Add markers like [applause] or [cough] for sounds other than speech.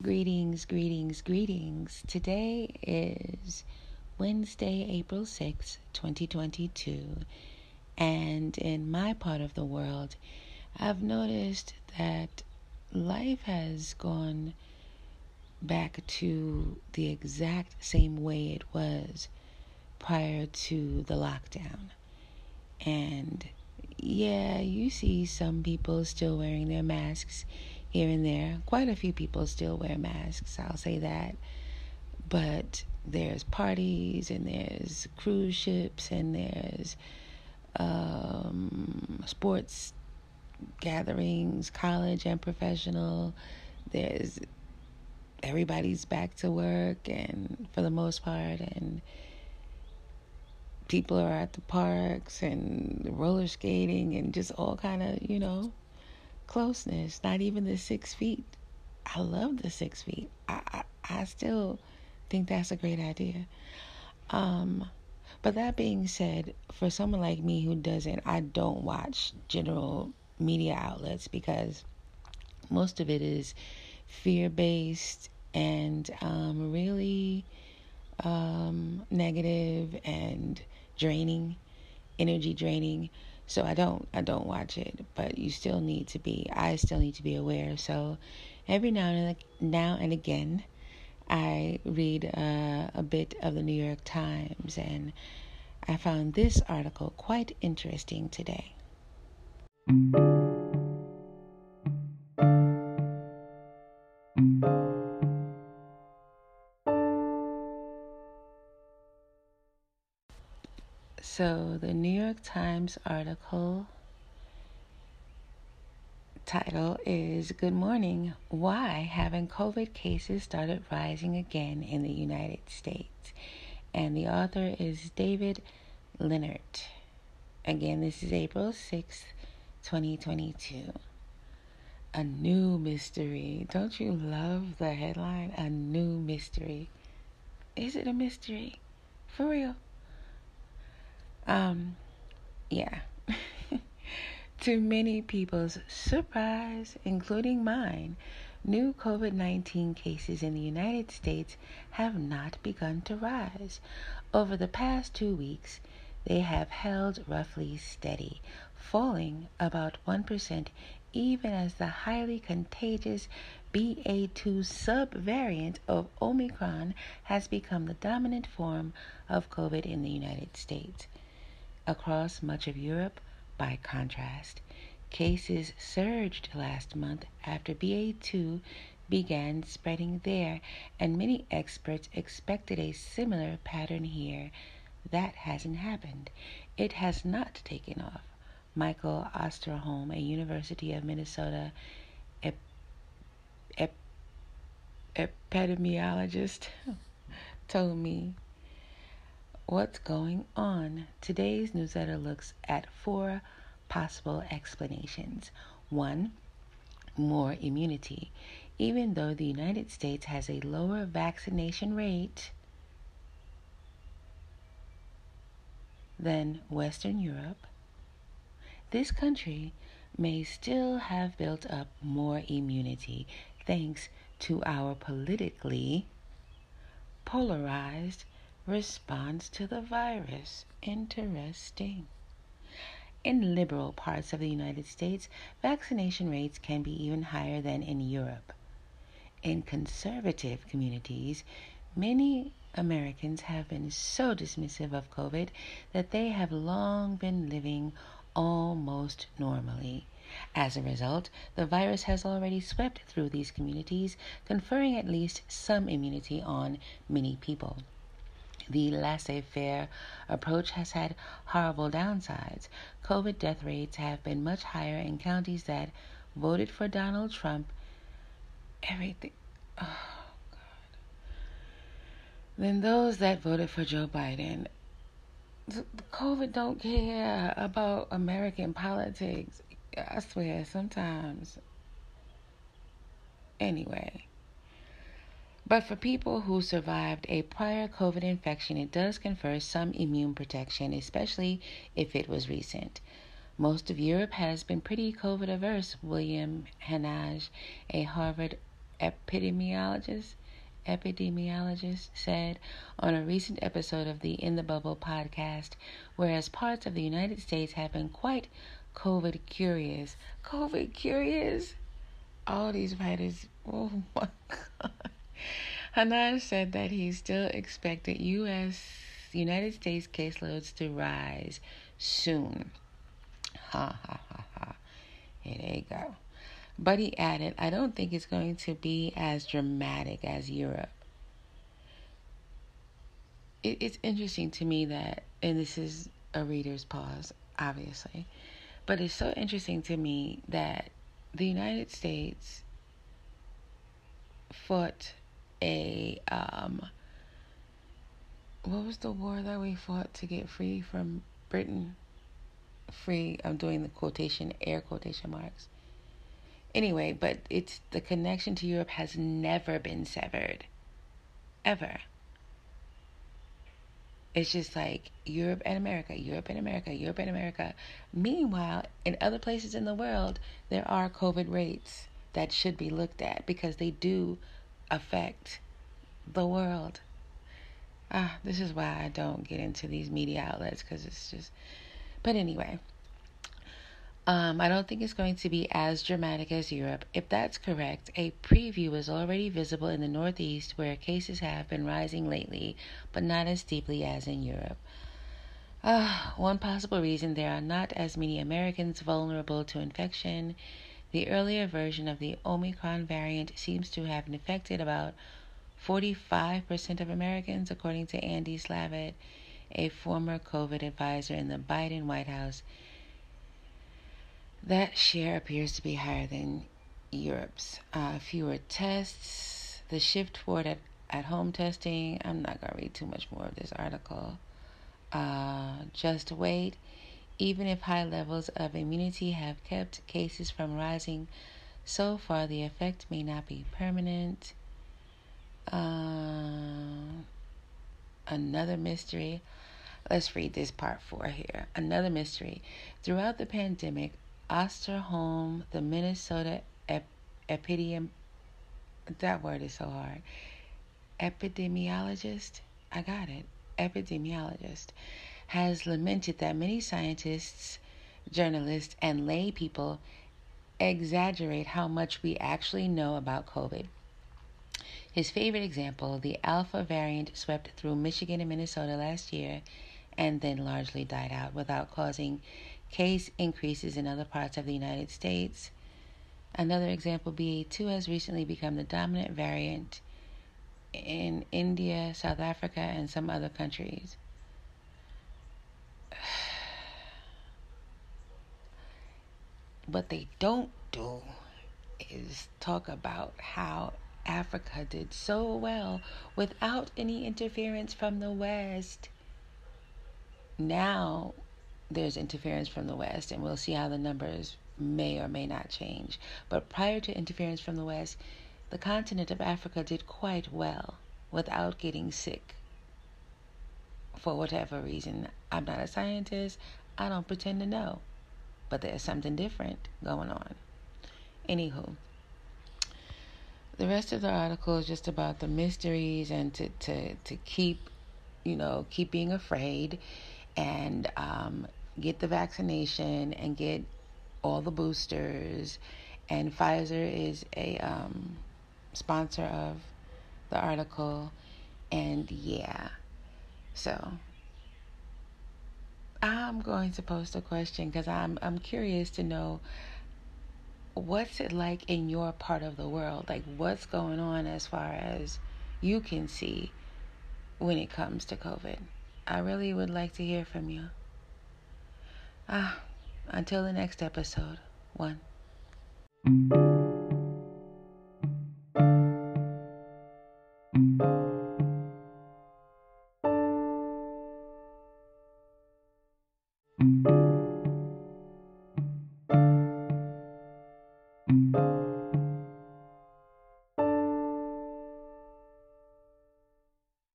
Greetings, greetings, greetings. Today is Wednesday, April 6, 2022. And in my part of the world, I've noticed that life has gone back to the exact same way it was prior to the lockdown. And yeah, you see some people still wearing their masks here and there. Quite a few people still wear masks, I'll say that. But there's parties and there's cruise ships and there's um, sports gatherings, college and professional. There's everybody's back to work and for the most part and people are at the parks and roller skating and just all kind of you know closeness, not even the six feet. I love the six feet. I, I, I still think that's a great idea. Um, but that being said, for someone like me who doesn't, I don't watch general media outlets because most of it is fear based and um, really um, negative and draining, energy draining. So I don't I don't watch it, but you still need to be I still need to be aware. So every now and now and again, I read uh, a bit of the New York Times, and I found this article quite interesting today. So, the New York Times article title is Good Morning Why Haven't COVID Cases Started Rising Again in the United States? And the author is David Leonhardt. Again, this is April 6th, 2022. A new mystery. Don't you love the headline? A new mystery. Is it a mystery? For real? Um, yeah. [laughs] to many people's surprise, including mine, new COVID 19 cases in the United States have not begun to rise. Over the past two weeks, they have held roughly steady, falling about 1% even as the highly contagious BA2 subvariant of Omicron has become the dominant form of COVID in the United States. Across much of Europe, by contrast, cases surged last month after BA2 began spreading there, and many experts expected a similar pattern here. That hasn't happened. It has not taken off. Michael Osterholm, a University of Minnesota ep- ep- epidemiologist, [laughs] told me what's going on. Today's newsletter looks at four possible explanations. One, more immunity. Even though the United States has a lower vaccination rate than Western Europe, this country may still have built up more immunity thanks to our politically polarized response to the virus. Interesting. In liberal parts of the United States, vaccination rates can be even higher than in Europe. In conservative communities, many Americans have been so dismissive of COVID that they have long been living almost normally. As a result, the virus has already swept through these communities, conferring at least some immunity on many people. The laissez faire approach has had horrible downsides. COVID death rates have been much higher in counties that voted for Donald Trump. Everything. Oh, God. Than those that voted for Joe Biden. COVID don't care about American politics. I swear, sometimes. Anyway. But for people who survived a prior COVID infection, it does confer some immune protection, especially if it was recent. Most of Europe has been pretty COVID averse. William Hanage, a Harvard epidemiologist epidemiologist said on a recent episode of the In the Bubble podcast, whereas parts of the United States have been quite COVID curious. COVID curious? All these writers, oh my [laughs] God. Hanan said that he still expected U.S. United States caseloads to rise soon. Ha ha ha ha. Here they go. But he added, I don't think it's going to be as dramatic as Europe. It, it's interesting to me that, and this is a reader's pause, obviously, but it's so interesting to me that the United States fought a, um, what was the war that we fought to get free from Britain? Free, I'm doing the quotation, air quotation marks Anyway, but it's the connection to Europe has never been severed. Ever. It's just like Europe and America, Europe and America, Europe and America. Meanwhile, in other places in the world, there are COVID rates that should be looked at because they do affect the world. Ah, this is why I don't get into these media outlets because it's just. But anyway. Um, I don't think it's going to be as dramatic as Europe. If that's correct, a preview is already visible in the Northeast where cases have been rising lately, but not as deeply as in Europe. Uh, one possible reason there are not as many Americans vulnerable to infection. The earlier version of the Omicron variant seems to have infected about 45% of Americans, according to Andy Slavitt, a former COVID advisor in the Biden White House that share appears to be higher than Europe's. Uh, fewer tests, the shift toward at, at home testing. I'm not going to read too much more of this article. Uh, just wait. Even if high levels of immunity have kept cases from rising, so far the effect may not be permanent. Uh, another mystery. Let's read this part four here. Another mystery. Throughout the pandemic, Osterholm, the Minnesota ep- epidemiologist, that word is so hard. Epidemiologist, I got it. Epidemiologist has lamented that many scientists, journalists, and lay people exaggerate how much we actually know about COVID. His favorite example, the Alpha variant swept through Michigan and Minnesota last year and then largely died out without causing case increases in other parts of the United States. Another example BA2 has recently become the dominant variant in India, South Africa, and some other countries. What they don't do is talk about how Africa did so well without any interference from the West. Now there's interference from the West, and we'll see how the numbers may or may not change. But prior to interference from the West, the continent of Africa did quite well without getting sick for whatever reason. I'm not a scientist, I don't pretend to know, but there's something different going on. Anywho, the rest of the article is just about the mysteries and to, to, to keep, you know, keep being afraid and um, get the vaccination and get all the boosters. And Pfizer is a um, sponsor of the article. And yeah, so I'm going to post a question because I'm I'm curious to know what's it like in your part of the world. Like what's going on as far as you can see when it comes to COVID. I really would like to hear from you. Ah, until the next episode. One.